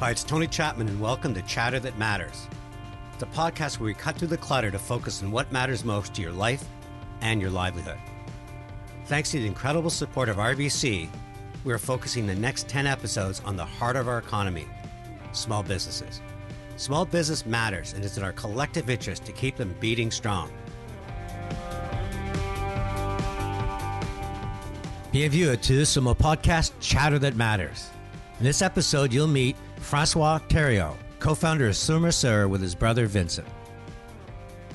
Hi, it's Tony Chapman, and welcome to Chatter That Matters. the podcast where we cut through the clutter to focus on what matters most to your life and your livelihood. Thanks to the incredible support of RBC, we are focusing the next 10 episodes on the heart of our economy small businesses. Small business matters, and it's in our collective interest to keep them beating strong. Bienvenue to mon podcast Chatter That Matters. In this episode, you'll meet Francois Thériault, co-founder of Sur with his brother Vincent.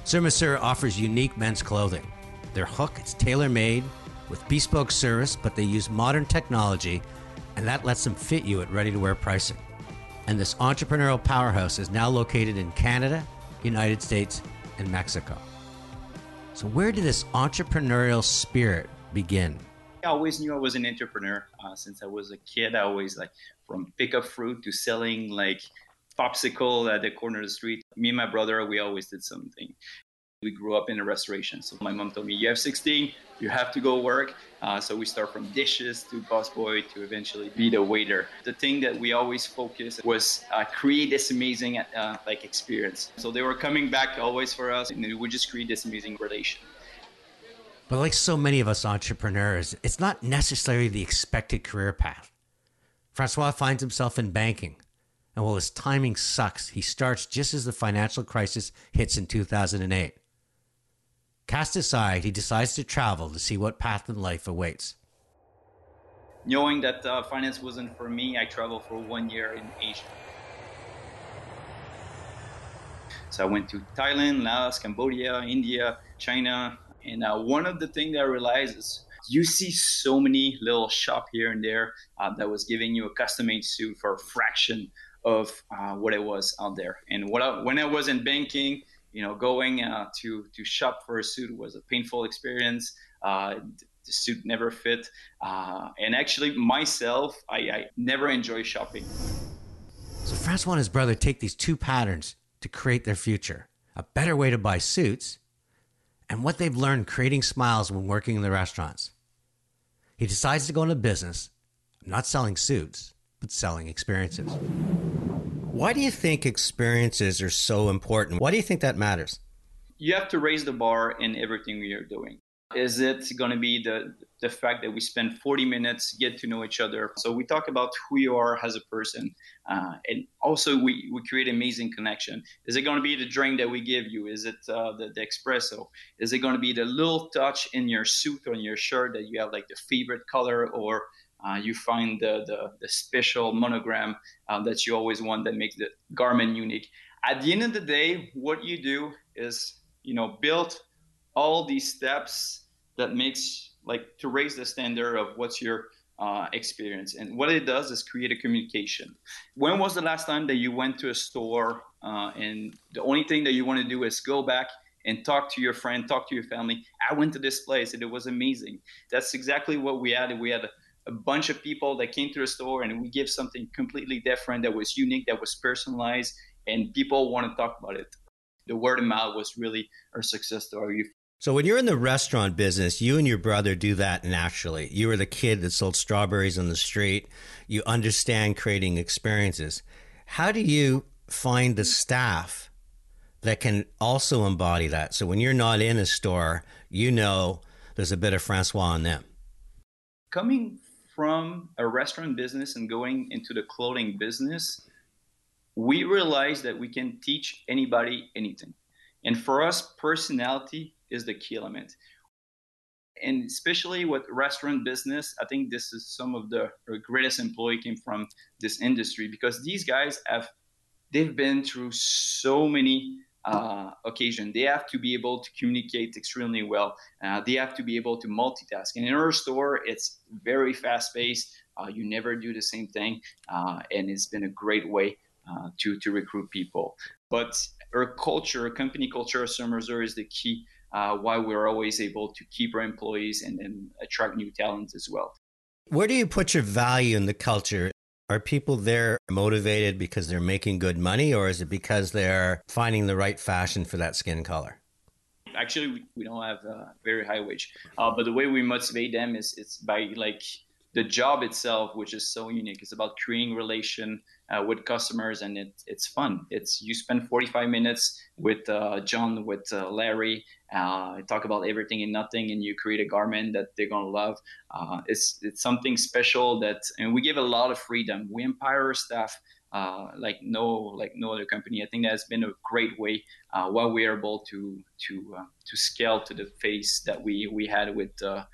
Sur offers unique men's clothing. Their hook is tailor-made with bespoke service, but they use modern technology, and that lets them fit you at ready-to-wear pricing. And this entrepreneurial powerhouse is now located in Canada, United States, and Mexico. So where did this entrepreneurial spirit begin? I always knew I was an entrepreneur uh, since I was a kid. I always like from pick up fruit to selling like popsicle at the corner of the street. Me and my brother, we always did something. We grew up in a restaurant. So my mom told me, you have 16, you have to go work. Uh, so we start from dishes to busboy to eventually be the waiter. The thing that we always focused was uh, create this amazing uh, like experience. So they were coming back always for us and we just create this amazing relation. But like so many of us entrepreneurs, it's not necessarily the expected career path. Francois finds himself in banking. And while his timing sucks, he starts just as the financial crisis hits in 2008. Cast aside, he decides to travel to see what path in life awaits. Knowing that uh, finance wasn't for me, I traveled for one year in Asia. So I went to Thailand, Laos, Cambodia, India, China, and uh, one of the things that I realized is you see so many little shop here and there uh, that was giving you a custom-made suit for a fraction of uh, what it was out there. And what I, when I was in banking, you know, going uh, to to shop for a suit was a painful experience. Uh, the suit never fit, uh, and actually myself, I, I never enjoy shopping. So Francois and his brother take these two patterns to create their future: a better way to buy suits and what they've learned creating smiles when working in the restaurants. He decides to go into business, not selling suits, but selling experiences. Why do you think experiences are so important? Why do you think that matters? You have to raise the bar in everything you're doing. Is it going to be the the fact that we spend 40 minutes get to know each other? So we talk about who you are as a person, uh, and also we we create amazing connection. Is it going to be the drink that we give you? Is it uh, the, the espresso? Is it going to be the little touch in your suit or in your shirt that you have like the favorite color or uh, you find the, the, the special monogram uh, that you always want that makes the garment unique. At the end of the day, what you do is, you know, build all these steps that makes like to raise the standard of what's your uh, experience. And what it does is create a communication. When was the last time that you went to a store uh, and the only thing that you want to do is go back and talk to your friend, talk to your family? I went to this place and it was amazing. That's exactly what we had. We had a, a bunch of people that came to the store and we give something completely different that was unique, that was personalized, and people want to talk about it. The word of mouth was really our success story. So when you're in the restaurant business, you and your brother do that naturally. You were the kid that sold strawberries on the street. You understand creating experiences. How do you find the staff that can also embody that? So when you're not in a store, you know there's a bit of Francois in them. Coming from a restaurant business and going into the clothing business, we realized that we can teach anybody anything. And for us, personality is the key element. And especially with restaurant business, I think this is some of the greatest employee came from this industry because these guys have they've been through so many uh, occasion. They have to be able to communicate extremely well. Uh, they have to be able to multitask. And in our store, it's very fast paced. Uh, you never do the same thing, uh, and it's been a great way uh, to to recruit people. But our culture, company culture, Surmesur is the key. Uh, why we're always able to keep our employees and, and attract new talents as well. Where do you put your value in the culture? Are people there motivated because they're making good money, or is it because they're finding the right fashion for that skin color? Actually, we, we don't have a very high wage, uh, but the way we motivate them is it's by like the job itself, which is so unique. It's about creating relation uh, with customers, and it, it's fun. It's you spend 45 minutes with uh, John, with uh, Larry, uh, talk about everything and nothing, and you create a garment that they're gonna love. Uh, it's it's something special that, and we give a lot of freedom. We empower staff. Uh, like no like no other company. I think that's been a great way uh, while we are able to to uh, to scale to the phase that we we had with uh,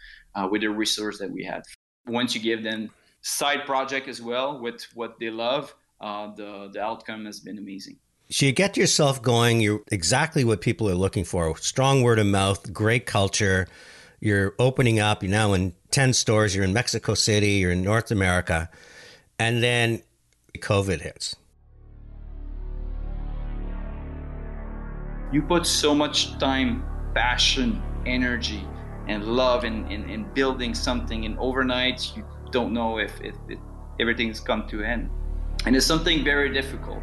with the resource that we had once you give them side project as well with what they love, uh, the the outcome has been amazing. So you get yourself going. You're exactly what people are looking for. Strong word of mouth, great culture. You're opening up. You're now in ten stores. You're in Mexico City. You're in North America, and then COVID hits. You put so much time, passion, energy and love in, in, in building something and overnight you don't know if, if, if everything's come to an end and it's something very difficult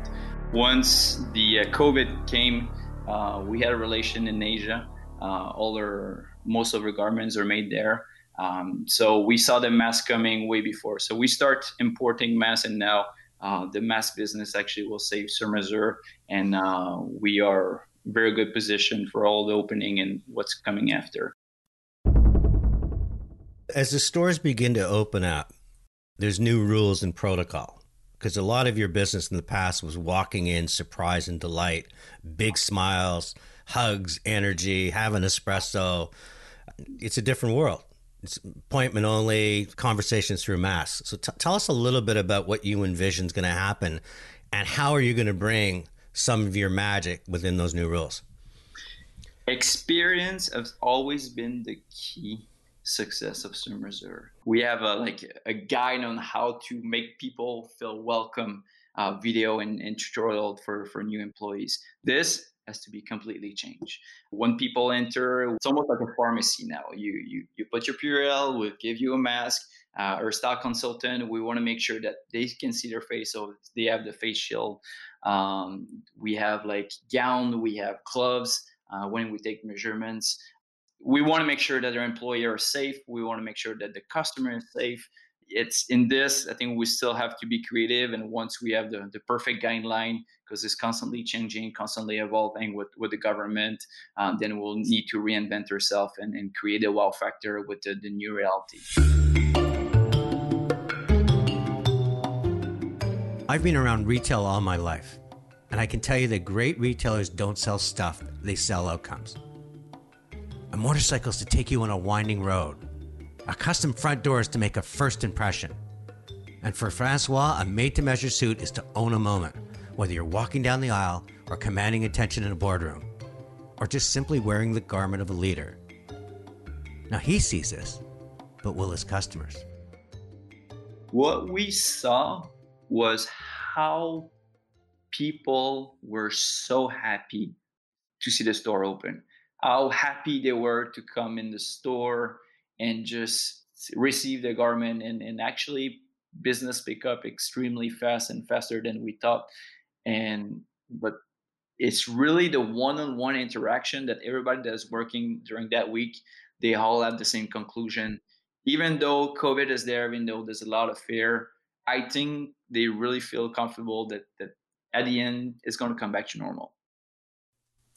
once the uh, covid came uh, we had a relation in asia. Uh, all our most of our garments are made there. Um, so we saw the mask coming way before. So we start importing masks and now uh, the mask business actually will save surmesur and uh, we are very good position for all the opening and what's coming after. As the stores begin to open up, there's new rules and protocol because a lot of your business in the past was walking in, surprise and delight, big smiles, hugs, energy, have an espresso. It's a different world. It's appointment only, conversations through mass. So t- tell us a little bit about what you envision is going to happen and how are you going to bring some of your magic within those new rules? Experience has always been the key success of Mesure. We have a like a guide on how to make people feel welcome uh, video and, and tutorial for, for new employees. This has to be completely changed. When people enter, it's almost like a pharmacy now. You you you put your Purell, we'll give you a mask. Uh, or stock consultant, we want to make sure that they can see their face, so they have the face shield. Um, we have like gown, we have gloves uh, when we take measurements we want to make sure that our employee are safe. We want to make sure that the customer is safe. It's in this, I think we still have to be creative. And once we have the, the perfect guideline, because it's constantly changing, constantly evolving with, with the government, um, then we'll need to reinvent ourselves and, and create a wow factor with the, the new reality. I've been around retail all my life, and I can tell you that great retailers don't sell stuff, they sell outcomes motorcycle's to take you on a winding road. A custom front door is to make a first impression. And for Francois, a made to measure suit is to own a moment, whether you're walking down the aisle or commanding attention in a boardroom, or just simply wearing the garment of a leader. Now he sees this, but will his customers? What we saw was how people were so happy to see the store open how happy they were to come in the store and just receive the garment and, and actually business pick up extremely fast and faster than we thought. And but it's really the one-on-one interaction that everybody that's working during that week they all have the same conclusion. Even though covid is there even though there's a lot of fear i think they really feel comfortable that that at the end it's going to come back to normal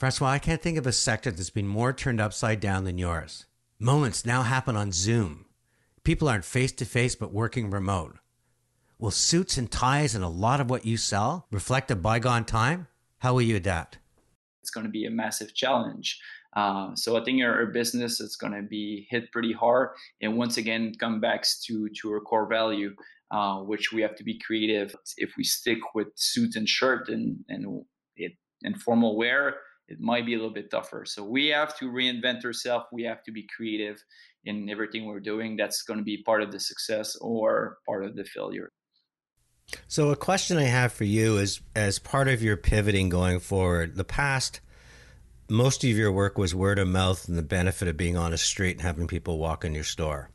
Francois, I can't think of a sector that's been more turned upside down than yours. Moments now happen on Zoom. People aren't face to face but working remote. Will suits and ties and a lot of what you sell reflect a bygone time? How will you adapt? It's going to be a massive challenge. Uh, so I think our, business is going to be hit pretty hard, and once again, come back to to our core value, uh, which we have to be creative. If we stick with suits and shirt and and and formal wear, it might be a little bit tougher. So we have to reinvent ourselves. We have to be creative in everything we're doing. That's going to be part of the success or part of the failure. So a question I have for you is as part of your pivoting going forward, the past most of your work was word of mouth and the benefit of being on a street and having people walk in your store.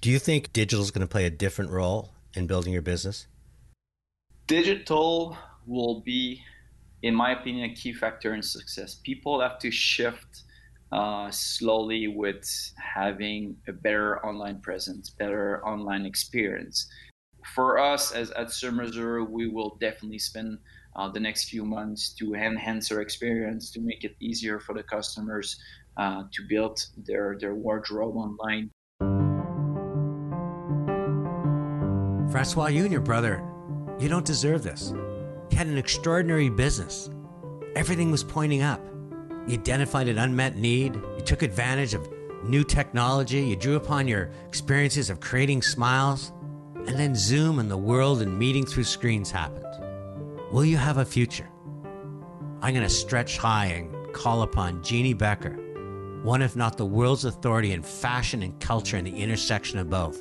Do you think digital is going to play a different role in building your business? Digital will be in my opinion, a key factor in success. People have to shift uh, slowly with having a better online presence, better online experience. For us as at Surmesur, we will definitely spend uh, the next few months to enhance our experience, to make it easier for the customers uh, to build their, their wardrobe online. Francois, you and your brother, you don't deserve this. Had an extraordinary business. Everything was pointing up. You identified an unmet need. You took advantage of new technology. You drew upon your experiences of creating smiles. And then Zoom and the world and meeting through screens happened. Will you have a future? I'm going to stretch high and call upon Jeannie Becker, one if not the world's authority in fashion and culture and the intersection of both,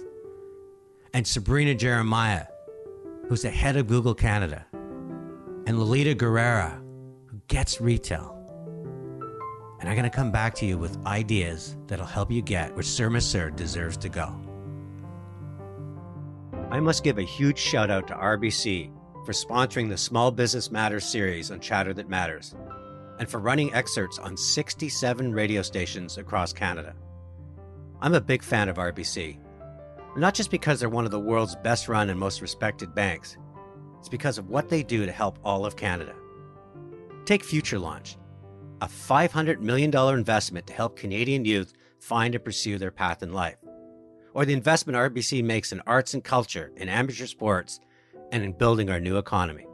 and Sabrina Geremia, who's the head of Google Canada, and Lolita Guerrera, who gets retail. And I'm going to come back to you with ideas that'll help you get where Surmesur deserves to go. I must give a huge shout out to RBC for sponsoring the Small Business Matters series on Chatter That Matters and for running excerpts on 67 radio stations across Canada. I'm a big fan of RBC, not just because they're one of the world's best run and most respected banks, it's because of what they do to help all of Canada. Take Future Launch a $500 million investment to help Canadian youth find and pursue their path in life, or the investment RBC makes in arts and culture, in amateur sports, and in building our new economy.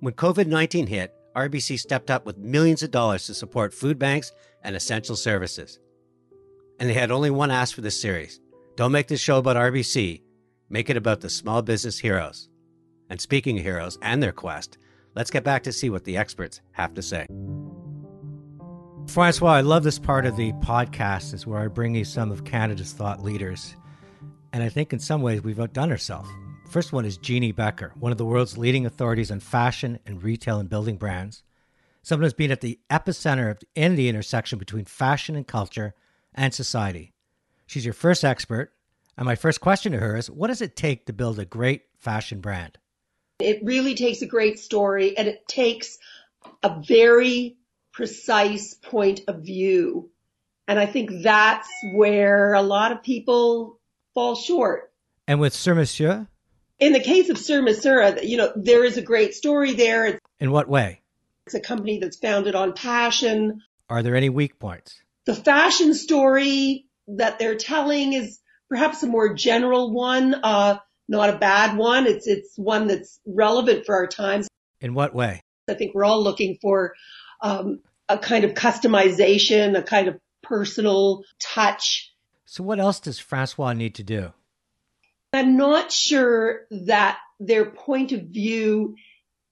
When COVID 19 hit, RBC stepped up with millions of dollars to support food banks and essential services. And they had only one ask for this series don't make this show about RBC, make it about the small business heroes. And speaking of heroes and their quest, let's get back to see what the experts have to say. Francois, I love this part of the podcast is where I bring you some of Canada's thought leaders. And I think in some ways we've outdone ourselves. First one is Jeannie Becker, one of the world's leading authorities on fashion and retail and building brands. Someone who's been at the epicenter of in the intersection between fashion and culture and society. She's your first expert. And my first question to her is what does it take to build a great fashion brand? It really takes a great story and it takes a very precise point of view. And I think that's where a lot of people fall short. And with Surmesur? In the case of Surmesur, you know, there is a great story there. In what way? It's a company that's founded on passion. Are there any weak points? The fashion story that they're telling is perhaps a more general one, uh, not a bad one. It's, it's one that's relevant for our times. In what way? I think we're all looking for um, a kind of customization, a kind of personal touch. So, what else does Francois need to do? I'm not sure that their point of view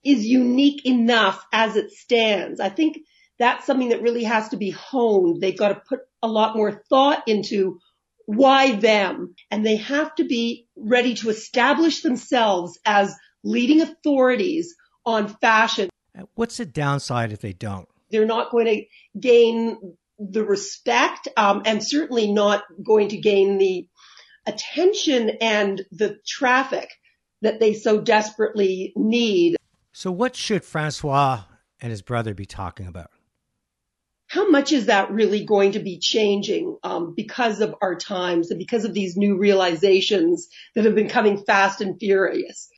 is unique enough as it stands. I think that's something that really has to be honed. They've got to put a lot more thought into why them, and they have to be ready to establish themselves as leading authorities on fashion. What's the downside if they don't? They're not going to gain the respect um, and certainly not going to gain the attention and the traffic that they so desperately need. So, what should Francois and his brother be talking about? How much is that really going to be changing um, because of our times and because of these new realizations that have been coming fast and furious?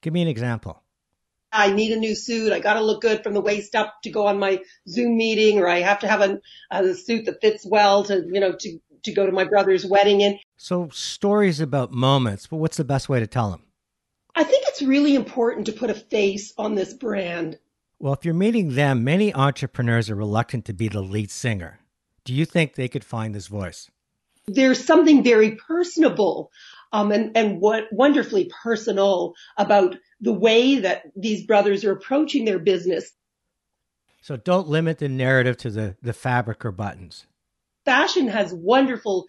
Give me an example. I need a new suit. I got to look good from the waist up to go on my Zoom meeting, or I have to have a, a suit that fits well to, you know, to, to go to my brother's wedding in. So stories about moments, but what's the best way to tell them? I think it's really important to put a face on this brand. Well, if you're meeting them, many entrepreneurs are reluctant to be the lead singer. Do you think they could find this voice? There's something very personable um, and, and what wonderfully personal about the way that these brothers are approaching their business. So don't limit the narrative to the, the fabric or buttons. Fashion has wonderful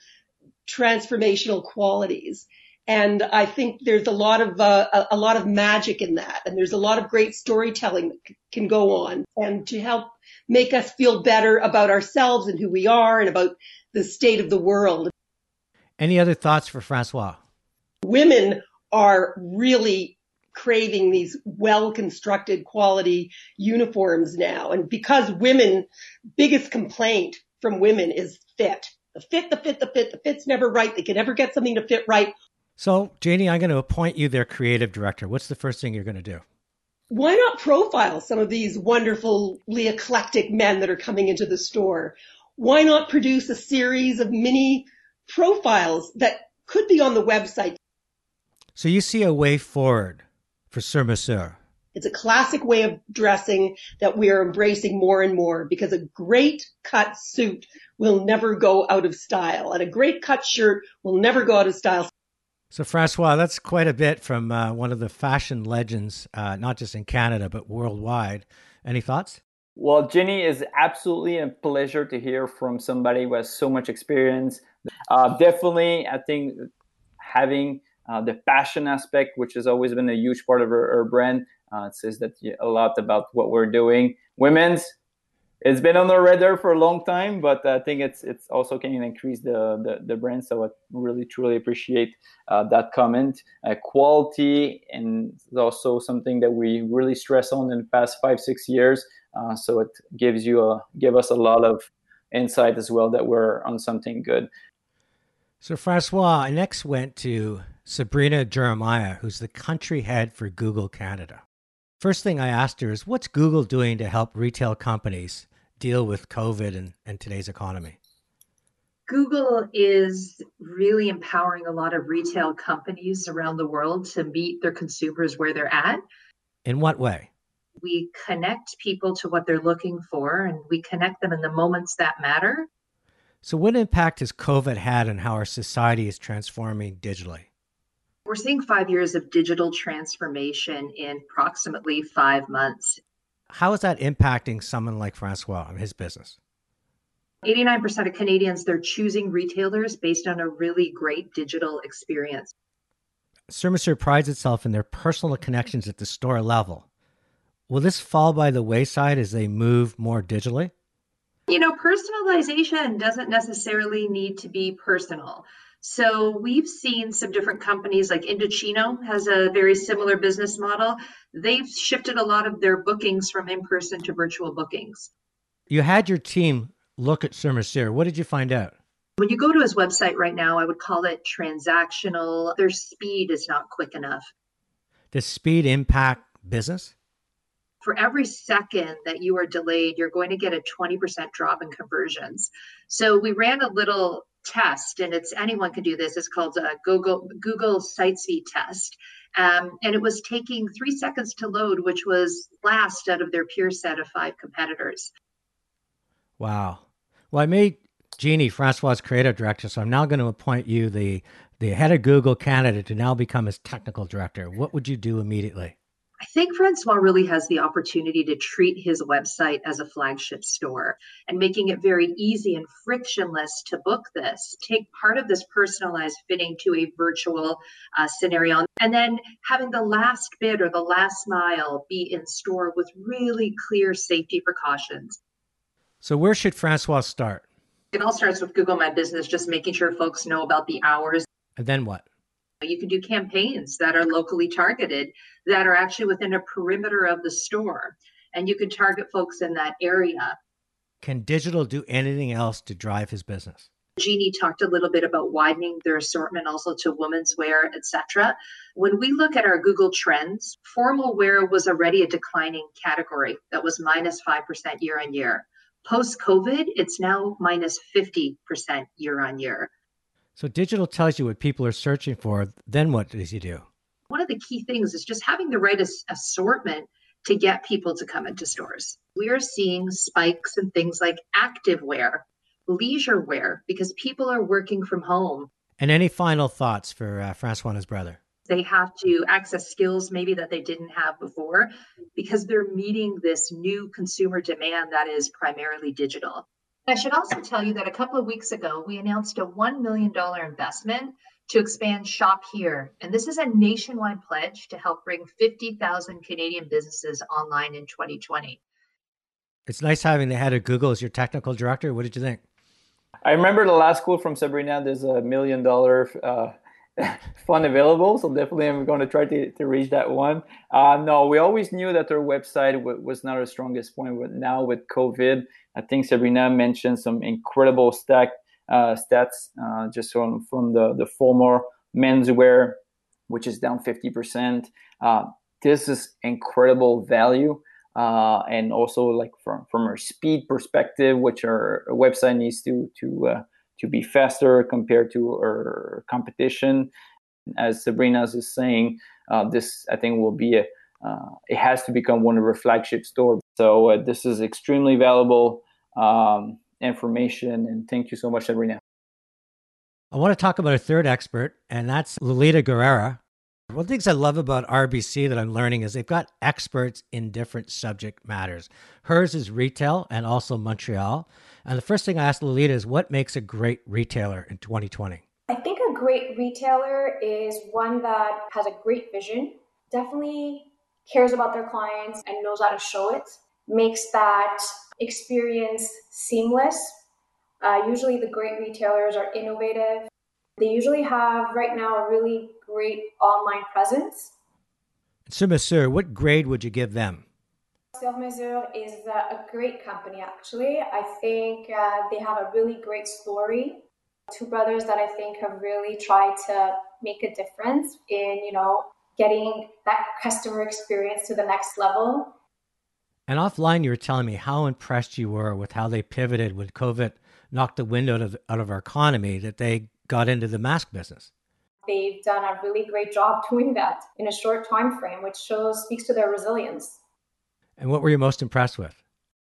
transformational qualities. And I think there's a lot of uh, a, a lot of magic in that, and there's a lot of great storytelling that c- can go on, and to help make us feel better about ourselves and who we are, and about the state of the world. Any other thoughts for Francois? Women are really craving these well constructed quality uniforms now. And because women biggest complaint from women is fit. The fit, the fit, the fit, the fit's never right. They can never get something to fit right. So, Janie, I'm going to appoint you their creative director. What's the first thing you're going to do? Why not profile some of these wonderfully eclectic men that are coming into the store? Why not produce a series of mini profiles that could be on the website? So you see a way forward for Surmesur. It's a classic way of dressing that we are embracing more and more because a great cut suit will never go out of style and a great cut shirt will never go out of style. So, Francois, that's quite a bit from uh, one of the fashion legends, uh, not just in Canada, but worldwide. Any thoughts? Well, Jenny, is absolutely a pleasure to hear from somebody who has so much experience. Uh, definitely, I think having uh, the fashion aspect, which has always been a huge part of our brand, uh, it says that a lot about what we're doing. Women's, it's been on the radar for a long time, but I think it's it's also can increase the the, the brand. So I really truly appreciate uh, that comment. Uh, quality and also something that we really stress on in the past five six years. Uh, so it gives you a give us a lot of insight as well that we're on something good. So Francois, I next went to Sabrina Geremia, who's the country head for Google Canada. First thing I asked her is, what's Google doing to help retail companies deal with COVID and, and today's economy? Google is really empowering a lot of retail companies around the world to meet their consumers where they're at. In what way? We connect people to what they're looking for and we connect them in the moments that matter. So, what impact has COVID had on how our society is transforming digitally? We're seeing five years of digital transformation in approximately five months. How is that impacting someone like Francois and his business? 89% of Canadians, they're choosing retailers based on a really great digital experience. Surmesur prides itself in their personal connections at the store level. Will this fall by the wayside as they move more digitally? You know, personalization doesn't necessarily need to be personal. So we've seen some different companies like Indochino has a very similar business model. They've shifted a lot of their bookings from in person to virtual bookings. You had your team look at Mesure. What did you find out? When you go to his website right now, I would call it transactional. Their speed is not quick enough. Does speed impact business? For every second that you are delayed, you're going to get a 20% drop in conversions. So we ran a little test, and it's anyone can do this. It's called a Google Google Speed Test, um, and it was taking three seconds to load, which was last out of their peer set of five competitors. Wow. Well, I made Jeannie Francois creative director, so I'm now going to appoint you the the head of Google Canada to now become his technical director. What would you do immediately? I think Francois really has the opportunity to treat his website as a flagship store and making it very easy and frictionless to book this. Take part of this personalized fitting to a virtual uh, scenario and then having the last bit or the last mile be in store with really clear safety precautions. So, where should Francois start? It all starts with Google My Business, just making sure folks know about the hours. And then what? You can do campaigns that are locally targeted that are actually within a perimeter of the store, and you can target folks in that area. Can digital do anything else to drive his business? Jeannie talked a little bit about widening their assortment also to women's wear, etc. When we look at our Google trends, formal wear was already a declining category that was minus 5% year on year. Post COVID, it's now minus 50% year on year. So digital tells you what people are searching for. Then what does he do? One of the key things is just having the right assortment to get people to come into stores. We are seeing spikes in things like active wear, leisure wear, because people are working from home. And any final thoughts for uh, Francois and his brother? They have to access skills maybe that they didn't have before because they're meeting this new consumer demand that is primarily digital. I should also tell you that a couple of weeks ago, we announced a $1 million investment to expand Shop Here. And this is a nationwide pledge to help bring 50,000 Canadian businesses online in 2020. It's nice having the head of Google as your technical director. What did you think? I remember the last quote from Sabrina there's a million dollar uh, fund available. So definitely, I'm going to try to, to reach that one. Uh, no, we always knew that our website w- was not our strongest point. But now with COVID, I think Sabrina mentioned some incredible stack uh, stats uh, just from from the the former menswear, which is down 50%. Uh, this is incredible value. Uh, and also like from from our speed perspective, which our website needs to to uh, to be faster compared to our competition. As Sabrina is saying, uh, this I think will be a uh, it has to become one of our flagship stores. So uh, this is extremely valuable um, information, and thank you so much, Sabrina. I want to talk about a third expert, and that's Lolita Guerrera. One of the things I love about RBC that I'm learning is they've got experts in different subject matters. Hers is retail and also Montreal. And the first thing I asked Lolita is what makes a great retailer in 2020? I think a great retailer is one that has a great vision, definitely cares about their clients and knows how to show it, makes that experience seamless. Uh, usually, the great retailers are innovative. They usually have right now a really great online presence. So, Monsieur, what grade would you give them? Sur Mesure is a great company, actually. I think uh, they have a really great story. Two brothers that I think have really tried to make a difference in, you know, getting that customer experience to the next level. And offline, you were telling me how impressed you were with how they pivoted when COVID knocked the wind out of, out of our economy, that they got into the mask business. They've done a really great job doing that in a short time frame, which shows speaks to their resilience. And what were you most impressed with?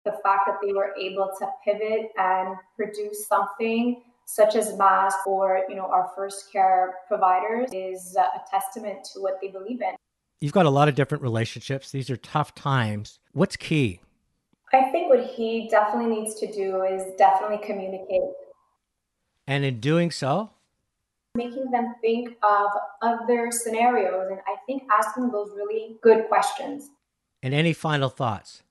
The fact that they were able to pivot and produce something such as masks for you know our first care providers is a testament to what they believe in. You've got a lot of different relationships. These are tough times. What's key? I think what he definitely needs to do is definitely communicate. And in doing so, making them think of other scenarios and I think asking those really good questions. And any final thoughts?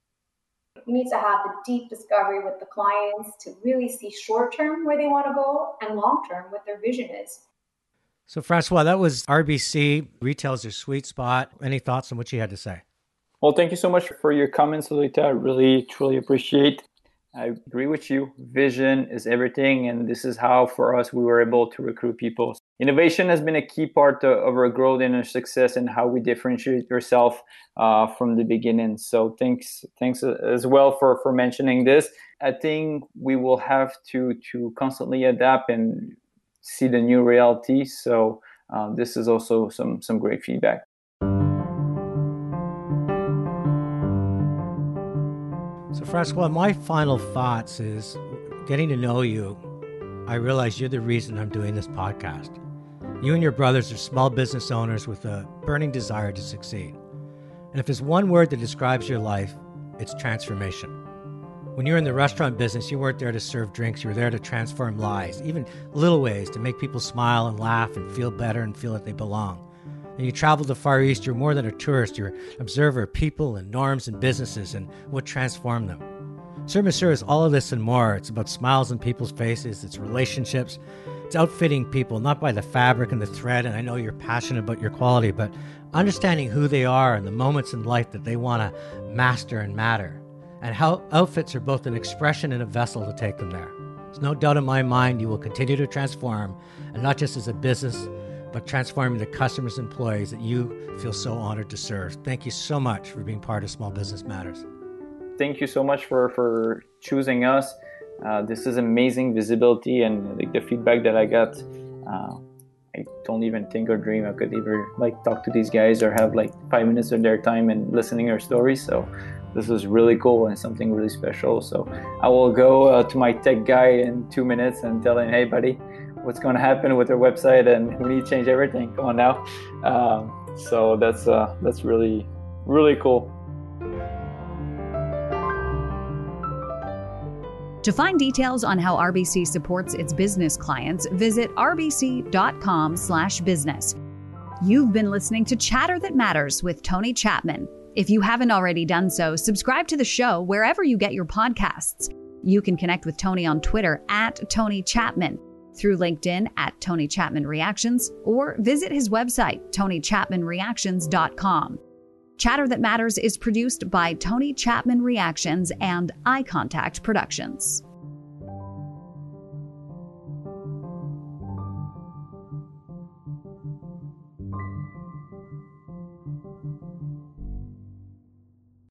We need to have a deep discovery with the clients to really see short term where they want to go and long term what their vision is. So, Francois, that was RBC. Retail's your sweet spot. Any thoughts on what you had to say? Well, thank you so much for your comments, Lolita. I really, truly appreciate I agree with you. Vision is everything. And this is how, for us, we were able to recruit people. Innovation has been a key part of our growth and our success and how we differentiate yourself uh, from the beginning. So thanks, thanks as well for, for mentioning this. I think we will have to, to constantly adapt and see the new reality. So um, this is also some, some great feedback. Francois, my final thoughts is getting to know you. I realize you're the reason I'm doing this podcast. You and your brothers are small business owners with a burning desire to succeed. And if there's one word that describes your life, it's transformation. When you're in the restaurant business, you weren't there to serve drinks, you were there to transform lives, even little ways to make people smile and laugh and feel better and feel that they belong and you travel the Far East, you're more than a tourist. You're an observer of people and norms and businesses and what transformed them. Surmesur is all of this and more. It's about smiles on people's faces, it's relationships, it's outfitting people, not by the fabric and the thread. And I know you're passionate about your quality, but understanding who they are and the moments in life that they want to master and matter. And how outfits are both an expression and a vessel to take them there. There's no doubt in my mind you will continue to transform, and not just as a business, but transforming the customers and employees that you feel so honored to serve. Thank you so much for being part of Small Business Matters. Thank you so much for, for choosing us. Uh, this is amazing visibility and like, the feedback that I got. Uh, I don't even think or dream I could ever like talk to these guys or have like five minutes of their time and listening our stories. So this is really cool and something really special. So I will go uh, to my tech guy in two minutes and tell him, hey, buddy, what's going to happen with their website and we need to change everything. Come on now. Um, so that's uh, that's really really cool. To find details on how RBC supports its business clients, visit rbc.com/business. You've been listening to Chatter That Matters with Tony Chapman. If you haven't already done so, subscribe to the show wherever you get your podcasts. You can connect with Tony on Twitter at Tony Chapman through LinkedIn at Tony Chapman Reactions or visit his website, tonychapmanreactions.com. Chatter That Matters is produced by Tony Chapman Reactions and Eye Contact Productions.